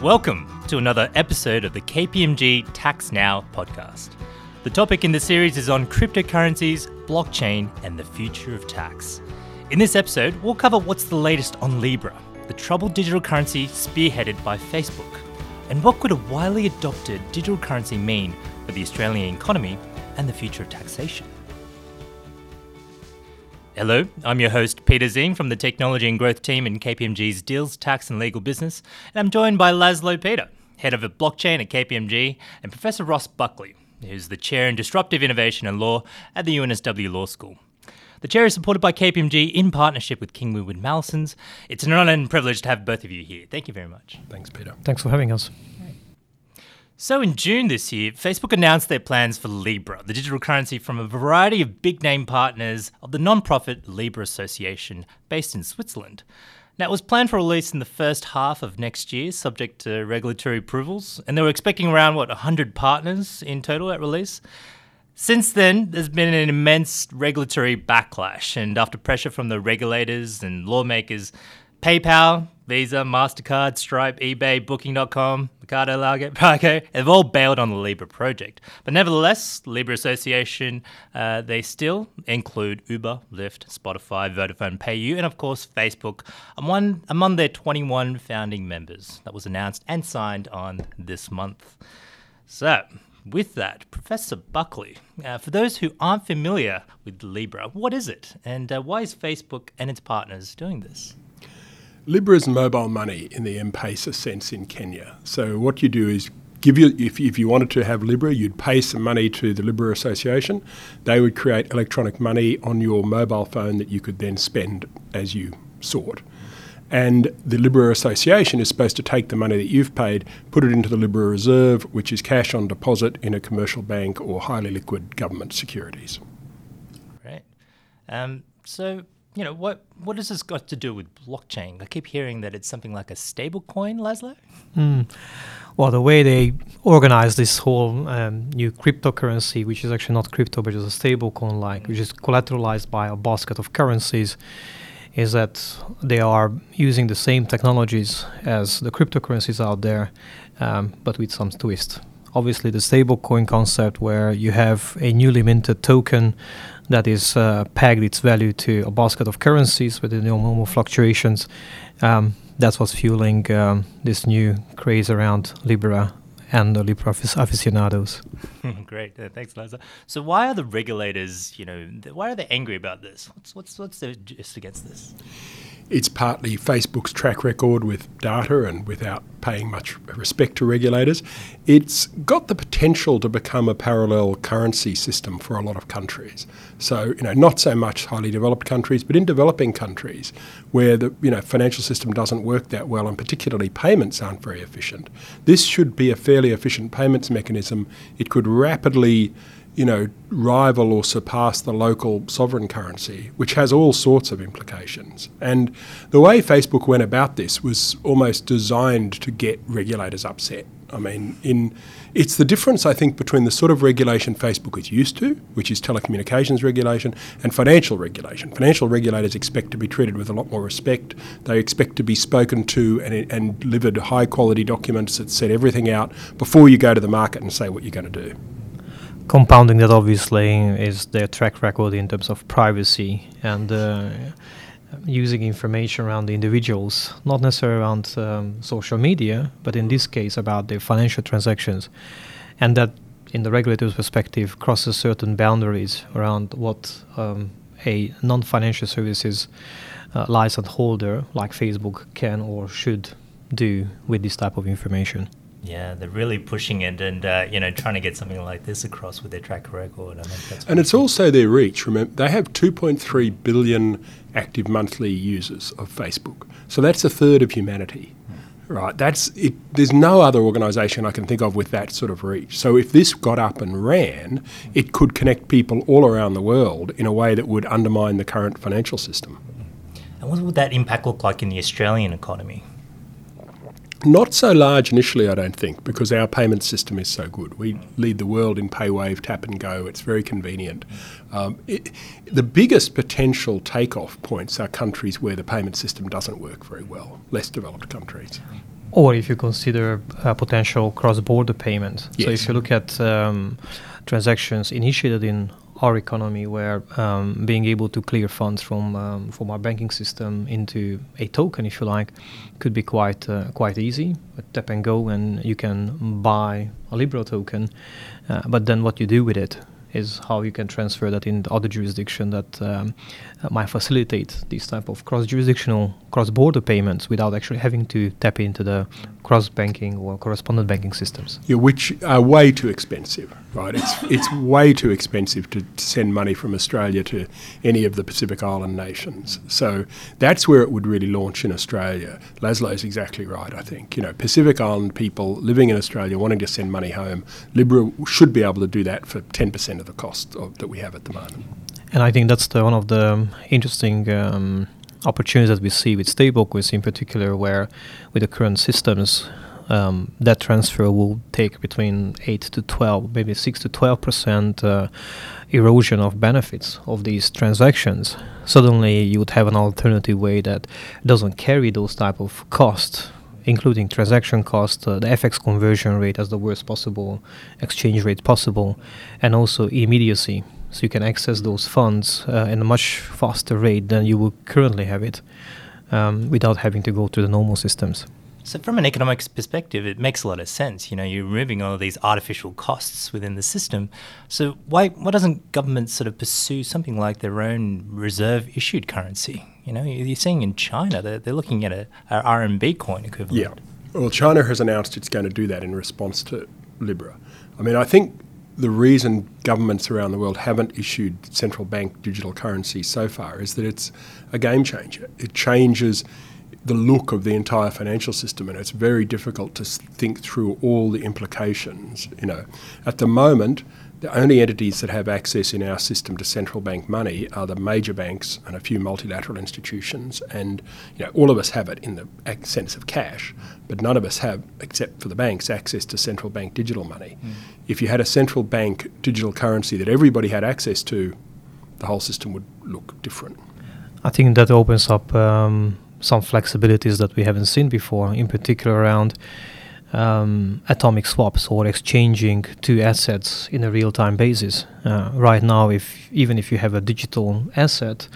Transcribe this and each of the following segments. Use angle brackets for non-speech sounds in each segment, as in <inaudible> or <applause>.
Welcome to another episode of the KPMG Tax Now podcast. The topic in the series is on cryptocurrencies, blockchain, and the future of tax. In this episode, we'll cover what's the latest on Libra, the troubled digital currency spearheaded by Facebook, and what could a widely adopted digital currency mean for the Australian economy and the future of taxation. Hello, I'm your host, Peter Zing from the Technology and Growth team in KPMG's Deals, Tax and Legal Business, and I'm joined by Laszlo Peter, Head of Blockchain at KPMG, and Professor Ross Buckley, who's the Chair in Disruptive Innovation and Law at the UNSW Law School. The chair is supported by KPMG in partnership with King Woodward Mallesons. It's an honour and privilege to have both of you here. Thank you very much. Thanks, Peter. Thanks for having us. So, in June this year, Facebook announced their plans for Libra, the digital currency from a variety of big name partners of the non-profit Libra Association based in Switzerland. Now, it was planned for release in the first half of next year, subject to regulatory approvals, and they were expecting around, what, 100 partners in total at release. Since then, there's been an immense regulatory backlash, and after pressure from the regulators and lawmakers, PayPal, Visa, MasterCard, Stripe, eBay, Booking.com, Mercado <laughs> Pago, they've all bailed on the Libra project. But nevertheless, Libra Association, uh, they still include Uber, Lyft, Spotify, Vodafone, PayU, and of course Facebook among, among their 21 founding members. That was announced and signed on this month. So, with that, Professor Buckley, uh, for those who aren't familiar with Libra, what is it and uh, why is Facebook and its partners doing this? Libra is mobile money in the M-Pesa sense in Kenya. So what you do is give you if, if you wanted to have Libra, you'd pay some money to the Libra Association. They would create electronic money on your mobile phone that you could then spend as you sought. And the Libra Association is supposed to take the money that you've paid, put it into the Libra Reserve, which is cash on deposit in a commercial bank or highly liquid government securities. Right. Um, so you know, what what has this got to do with blockchain? I keep hearing that it's something like a stable coin, Laszlo. Mm. Well, the way they organize this whole um, new cryptocurrency, which is actually not crypto, but just a stable coin like, which is collateralized by a basket of currencies, is that they are using the same technologies as the cryptocurrencies out there, um, but with some twist. Obviously, the stablecoin concept, where you have a newly minted token that is uh, pegged its value to a basket of currencies with the normal fluctuations. Um, that's what's fueling um, this new craze around Libra and the Libra aficionados. <laughs> Great, thanks, Liza. So, why are the regulators, you know, why are they angry about this? What's what's what's their gist against this? It's partly Facebook's track record with data and without paying much respect to regulators. It's got the potential to become a parallel currency system for a lot of countries. So, you know, not so much highly developed countries, but in developing countries where the you know financial system doesn't work that well and particularly payments aren't very efficient. This should be a fairly efficient payments mechanism. It could rapidly you know, rival or surpass the local sovereign currency, which has all sorts of implications. And the way Facebook went about this was almost designed to get regulators upset. I mean, in it's the difference I think between the sort of regulation Facebook is used to, which is telecommunications regulation, and financial regulation. Financial regulators expect to be treated with a lot more respect. They expect to be spoken to and, and delivered high quality documents that set everything out before you go to the market and say what you're going to do compounding that obviously is their track record in terms of privacy and uh, using information around the individuals, not necessarily around um, social media, but in this case about their financial transactions, and that in the regulator's perspective crosses certain boundaries around what um, a non-financial services uh, license holder like Facebook can or should do with this type of information. Yeah, they're really pushing it and uh, you know trying to get something like this across with their track record. I mean, and it's also their reach. Remember, they have 2.3 billion active monthly users of Facebook, so that's a third of humanity. Right, that's it. There's no other organisation I can think of with that sort of reach. So if this got up and ran, it could connect people all around the world in a way that would undermine the current financial system. And what would that impact look like in the Australian economy? Not so large initially, I don't think, because our payment system is so good. We lead the world in PayWave, tap and go. It's very convenient. Um, it, the biggest potential takeoff points are countries where the payment system doesn't work very well, less developed countries. or if you consider uh, potential cross-border payments. Yes. So if you look at um, transactions initiated in our economy, where um, being able to clear funds from um, from our banking system into a token, if you like, could be quite uh, quite easy. A tap and go, and you can buy a Libra token. Uh, but then what you do with it is how you can transfer that in other jurisdiction that um, might facilitate these type of cross-jurisdictional, cross-border payments without actually having to tap into the cross-banking or correspondent banking systems. Yeah, which are way too expensive, right? It's it's way too expensive to send money from Australia to any of the Pacific Island nations. So that's where it would really launch in Australia. Laszlo is exactly right, I think. You know, Pacific Island people living in Australia wanting to send money home, Libra should be able to do that for 10% of the cost of, that we have at the moment. And I think that's the, one of the um, interesting um, opportunities that we see with stablecoins in particular, where with the current systems, um, that transfer will take between 8 to 12, maybe 6 to 12 percent uh, erosion of benefits of these transactions. Suddenly, you would have an alternative way that doesn't carry those type of costs including transaction cost, uh, the FX conversion rate as the worst possible exchange rate possible, and also immediacy. So you can access those funds uh, in a much faster rate than you would currently have it, um, without having to go through the normal systems. So, from an economics perspective, it makes a lot of sense. You know, you're removing all of these artificial costs within the system. So, why why doesn't government sort of pursue something like their own reserve issued currency? You know, you're seeing in China they're, they're looking at a, a RMB coin equivalent. Yeah. Well, China has announced it's going to do that in response to Libra. I mean, I think the reason governments around the world haven't issued central bank digital currency so far is that it's a game changer. It changes the look of the entire financial system, and it's very difficult to think through all the implications. You know, at the moment, the only entities that have access in our system to central bank money are the major banks and a few multilateral institutions, and you know, all of us have it in the sense of cash, but none of us have, except for the banks, access to central bank digital money. Mm. If you had a central bank digital currency that everybody had access to, the whole system would look different. I think that opens up. Um some flexibilities that we haven't seen before, in particular around um, atomic swaps or exchanging two assets in a real-time basis. Uh, right now, if even if you have a digital asset,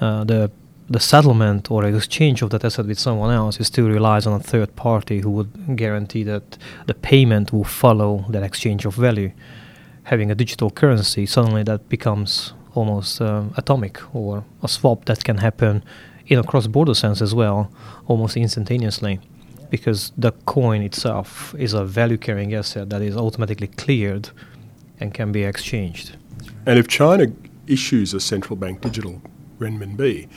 uh, the the settlement or exchange of that asset with someone else, still relies on a third party who would guarantee that the payment will follow that exchange of value. Having a digital currency, suddenly that becomes almost um, atomic or a swap that can happen in a cross-border sense as well, almost instantaneously, because the coin itself is a value-carrying asset that is automatically cleared and can be exchanged. And if China issues a central bank digital renminbi,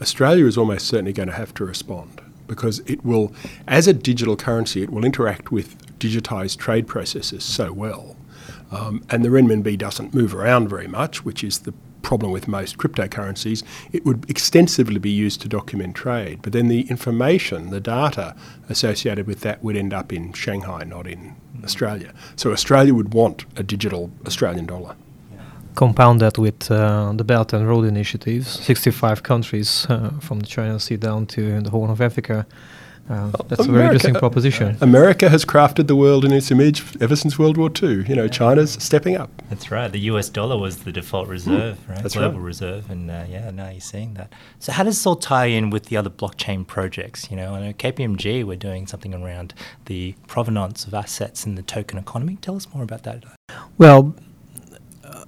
Australia is almost certainly going to have to respond because it will, as a digital currency, it will interact with digitized trade processes so well. Um, and the renminbi doesn't move around very much, which is the problem with most cryptocurrencies, it would extensively be used to document trade. But then the information, the data associated with that would end up in Shanghai, not in Australia. So Australia would want a digital Australian dollar. Compound that with uh, the Belt and Road initiatives, 65 countries uh, from the China Sea down to the Horn of Africa uh, that's America, a very interesting proposition. America has crafted the world in its image ever since World War II. You know, yeah. China's stepping up. That's right. The US dollar was the default reserve, mm, right? That's Global right. reserve. And uh, yeah, now you're seeing that. So, how does this all tie in with the other blockchain projects? You know, I know KPMG, we're doing something around the provenance of assets in the token economy. Tell us more about that. Well, uh,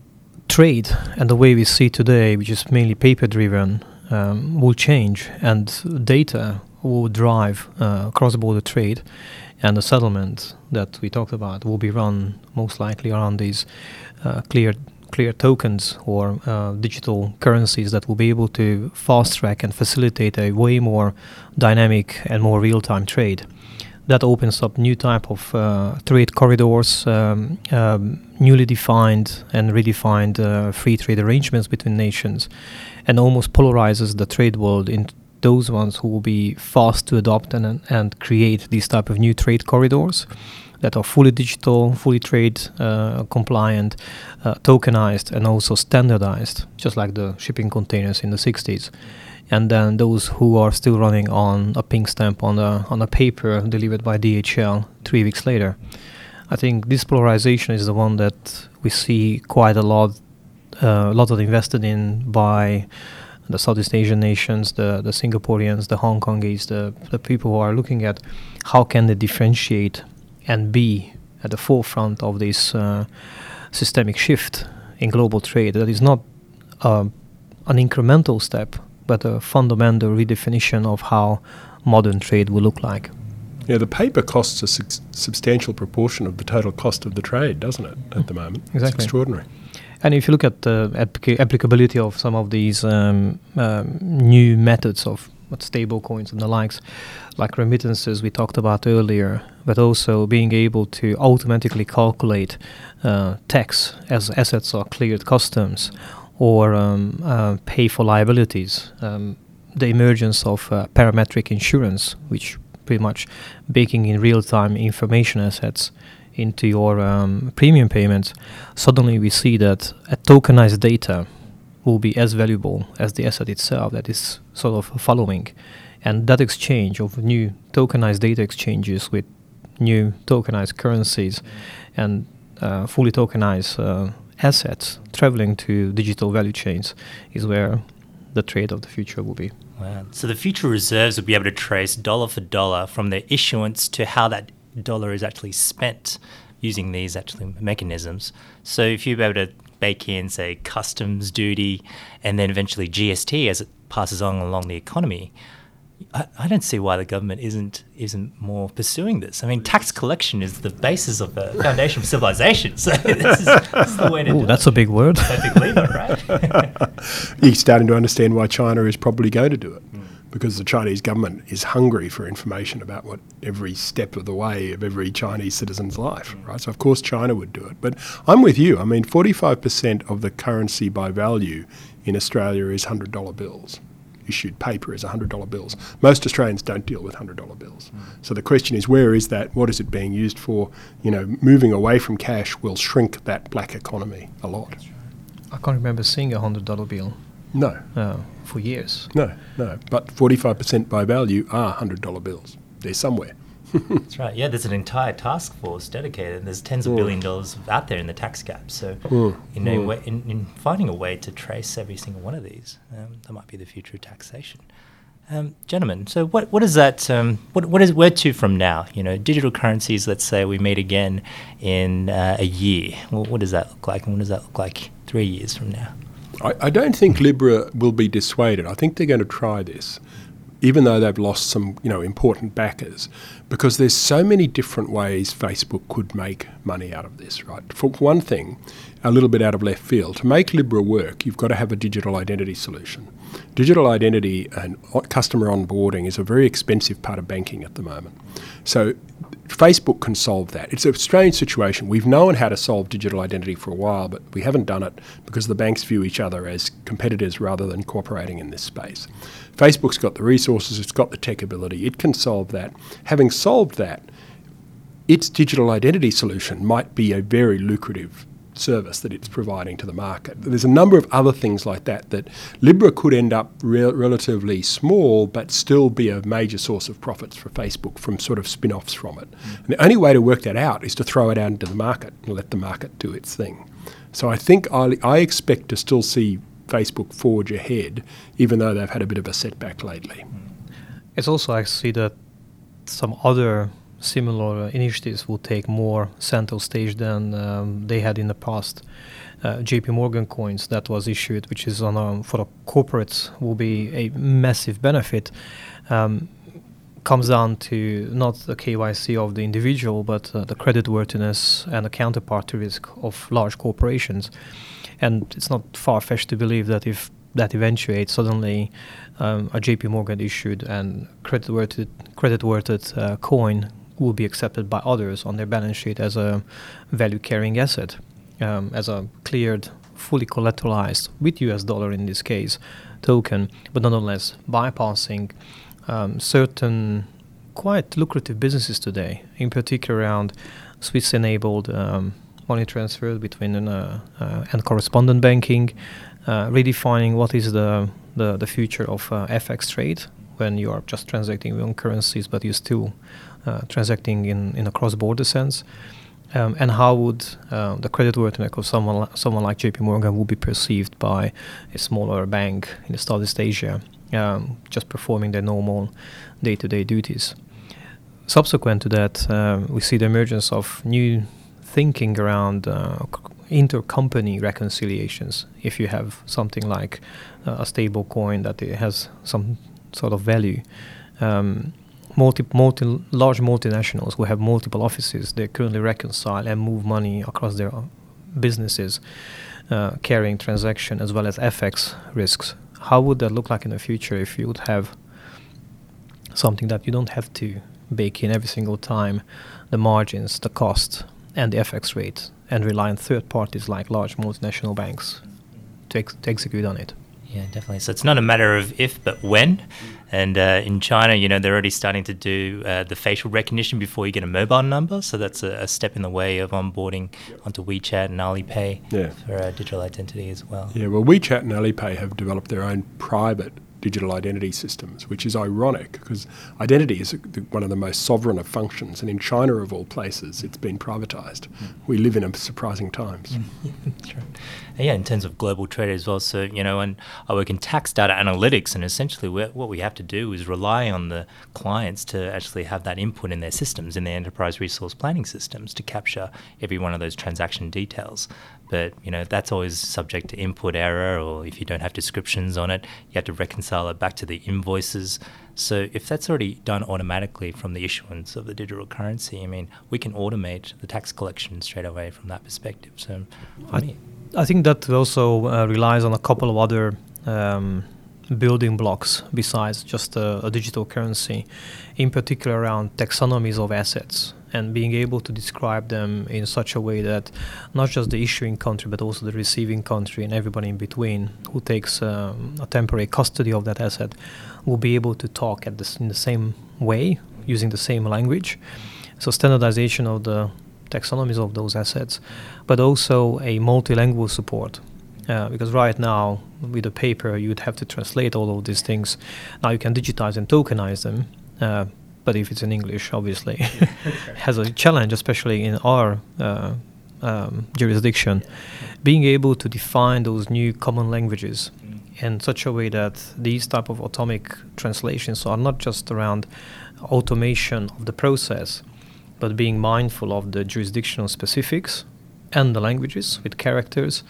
trade and the way we see today, which is mainly paper driven, um, will change, and data will drive uh, cross-border trade, and the settlement that we talked about will be run most likely around these uh, clear clear tokens or uh, digital currencies that will be able to fast track and facilitate a way more dynamic and more real-time trade. That opens up new type of uh, trade corridors, um, um, newly defined and redefined uh, free trade arrangements between nations, and almost polarizes the trade world into those ones who will be fast to adopt and, and create these type of new trade corridors that are fully digital, fully trade uh, compliant, uh, tokenized, and also standardized, just like the shipping containers in the 60s. and then those who are still running on a pink stamp on a on a paper delivered by DHL three weeks later. I think this polarization is the one that we see quite a lot, uh, a lot of invested in by the Southeast Asian nations, the the Singaporeans, the Hong Kongese, the the people who are looking at how can they differentiate and be at the forefront of this uh, systemic shift in global trade. That is not uh, an incremental step, but a fundamental redefinition of how modern trade will look like. Yeah, the paper costs a su- substantial proportion of the total cost of the trade, doesn't it, at the moment? Exactly. It's extraordinary. And if you look at the applica- applicability of some of these um, um, new methods of stable coins and the likes, like remittances we talked about earlier, but also being able to automatically calculate uh, tax as assets are cleared customs or um, uh, pay for liabilities. Um, the emergence of uh, parametric insurance, which pretty much baking in real-time information assets into your um, premium payments, suddenly we see that a tokenized data will be as valuable as the asset itself that is sort of following. And that exchange of new tokenized data exchanges with new tokenized currencies and uh, fully tokenized uh, assets traveling to digital value chains is where the trade of the future will be. Wow. So the future reserves will be able to trace dollar for dollar from their issuance to how that dollar is actually spent using these actually mechanisms. So if you're able to bake in, say, customs duty and then eventually GST as it passes on along the economy, I, I don't see why the government isn't isn't more pursuing this. I mean, tax collection is the basis of the foundation of civilization. <laughs> So this is, this is the way to Ooh, do that's it. a big word. Perfect lever, right? <laughs> You're starting to understand why China is probably going to do it. Hmm. Because the Chinese government is hungry for information about what every step of the way of every Chinese citizen's life, right? So of course China would do it. But I'm with you. I mean, 45% of the currency by value in Australia is $100 bills. Issued paper is $100 bills. Most Australians don't deal with $100 bills. So the question is, where is that? What is it being used for? You know, moving away from cash will shrink that black economy a lot. I can't remember seeing a hundred dollar bill No, uh, for years. No, no. But 45% by value are $100 bills. They're somewhere. <laughs> That's right. Yeah, there's an entire task force dedicated. and There's tens of Mm. billion dollars out there in the tax gap. So, Mm, in, a mm. way, in, in finding a way to trace every single one of these, um, that might be the future of taxation. Um, gentlemen, so what what is that? Um, what what is where to from now? You know, digital currencies. Let's say we meet again in uh, a year. Well, what does that look like? And what does that look like three years from now? I, I don't think Libra will be dissuaded. I think they're going to try this, even though they've lost some, you know, important backers, because there's so many different ways Facebook could make money out of this, right? For one thing, a little bit out of left field, to make Libra work, you've got to have a digital identity solution. Digital identity and customer onboarding is a very expensive part of banking at the moment. So Facebook can solve that. It's a strange situation. We've known how to solve digital identity for a while, but we haven't done it because the banks view each other as competitors rather than cooperating in this space. Facebook's got the resources, it's got the tech ability, it can solve that. Having solved that, its digital identity solution might be a very lucrative service that it's providing to the market. There's a number of other things like that that Libra could end up re- relatively small but still be a major source of profits for Facebook from sort of spin offs from it. Mm. And the only way to work that out is to throw it out into the market and let the market do its thing. So I think I, I expect to still see Facebook forge ahead, even though they've had a bit of a setback lately. It's also I see that some other similar initiatives will take more central stage than um, they had in the past. Uh, JP Morgan coins that was issued, which is on for the corporates, will be a massive benefit. Um, comes down to not the KYC of the individual, but uh, the creditworthiness and the counterparty risk of large corporations. And it's not far fetched to believe that if that eventuates, suddenly um, a JP Morgan issued and credit-worthed, credit-worthed uh, coin will be accepted by others on their balance sheet as a value-carrying asset, um, as a cleared, fully collateralized, with US dollar in this case, token, but nonetheless bypassing um, certain quite lucrative businesses today, in particular around SWIFT-enabled um, money transfer between uh, uh, and correspondent banking, uh, redefining what is the the, the future of uh, FX trade when you are just transacting on currencies, but you're still uh, transacting in, in a cross-border sense. Um, and how would uh, the creditworthiness of someone someone like JP Morgan would be perceived by a smaller bank in Southeast Asia, um, just performing their normal day-to-day duties? Subsequent to that, um, we see the emergence of new thinking around uh, intercompany reconciliations. If you have something like uh, a stable coin that has some sort of value. Um, multi, multi, large multinationals who have multiple offices, they currently reconcile and move money across their businesses, uh, carrying transaction as well as FX risks. How would that look like in the future if you would have something that you don't have to bake in every single time the margins, the cost, and the FX rate, and rely on third parties like large multinational banks to, ex- to execute on it? Yeah, definitely. So it's not a matter of if, but when. And uh, in China, you know, they're already starting to do uh, the facial recognition before you get a mobile number. So that's a, a step in the way of onboarding onto WeChat and Alipay Yeah. for uh, digital identity as well. Yeah, well, WeChat and Alipay have developed their own private digital identity systems, which is ironic because identity is one of the most sovereign of functions, and in China, of all places, it's been privatized. Hmm. We live in a surprising times. Hmm. <laughs> That's right. Yeah, in terms of global trade as well. So, you know, and I work in tax data analytics, and essentially what we have to do is rely on the clients to actually have that input in their systems, in their enterprise resource planning systems, to capture every one of those transaction details. But, you know, that's always subject to input error, or if you don't have descriptions on it, you have to reconcile it back to the invoices. So if that's already done automatically from the issuance of the digital currency, I mean, we can automate the tax collection straight away from that perspective. So, I- me, I think that also uh, relies on a couple of other um, building blocks besides just a, a digital currency, in particular around taxonomies of assets and being able to describe them in such a way that not just the issuing country but also the receiving country and everybody in between who takes um, a temporary custody of that asset will be able to talk at this in the same way using the same language. So standardization of the taxonomies of those assets, but also a multilingual support. Uh, because right now, with the paper, you'd have to translate all of these things. Now you can digitize and tokenize them, uh, but if it's in English, obviously, <laughs> has a challenge, especially in our uh, um, jurisdiction, being able to define those new common languages in such a way that these type of atomic translations are not just around automation of the process, but being mindful of the jurisdictional specifics and the languages with characters.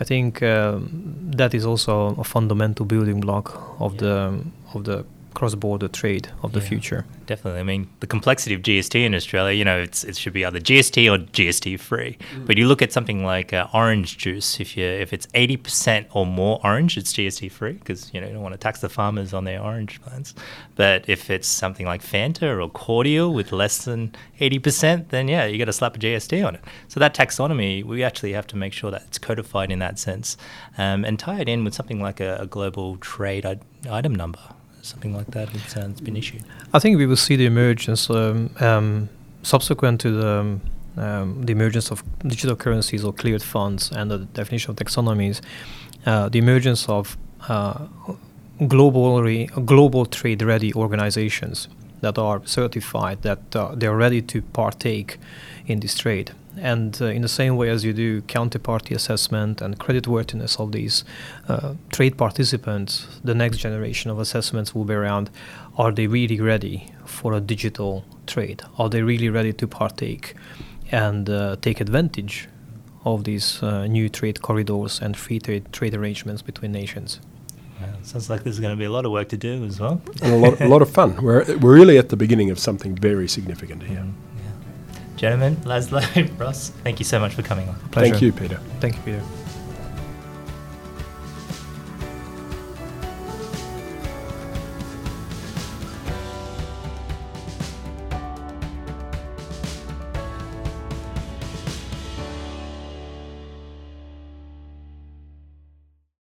I think um, that is also a fundamental building block of the of the cross-border trade of the Yeah. future. Definitely. I mean, the complexity of GST in Australia, you know, it's, it should be either GST or GST free. But you look at something like uh, orange juice, if you if it's 80% or more orange, it's GST free because, you know, you don't want to tax the farmers on their orange plants. But if it's something like Fanta or cordial with less than 80%, then yeah, you got to slap a GST on it. So that taxonomy, we actually have to make sure that it's codified in that sense um, and tie it in with something like a, a global trade I- item number. Something like that, it's, uh, it's been issued. I think we will see the emergence um, um, subsequent to the, um, um, the emergence of digital currencies or cleared funds and the definition of taxonomies, uh, the emergence of uh, global re- global trade ready organizations that are certified that uh, they're ready to partake in this trade. And uh, in the same way as you do counterparty assessment and creditworthiness of these uh, trade participants, the next generation of assessments will be around are they really ready for a digital trade? Are they really ready to partake and uh, take advantage of these uh, new trade corridors and free trade, trade arrangements between nations? Wow, sounds like there's going to be a lot of work to do as well. and a lot, a lot of fun. We're, we're really at the beginning of something very significant here. Mm, yeah. Gentlemen, Laszlo, <laughs> Ross, thank you so much for coming on. Pleasure. Thank you, Peter. Thank you, Peter.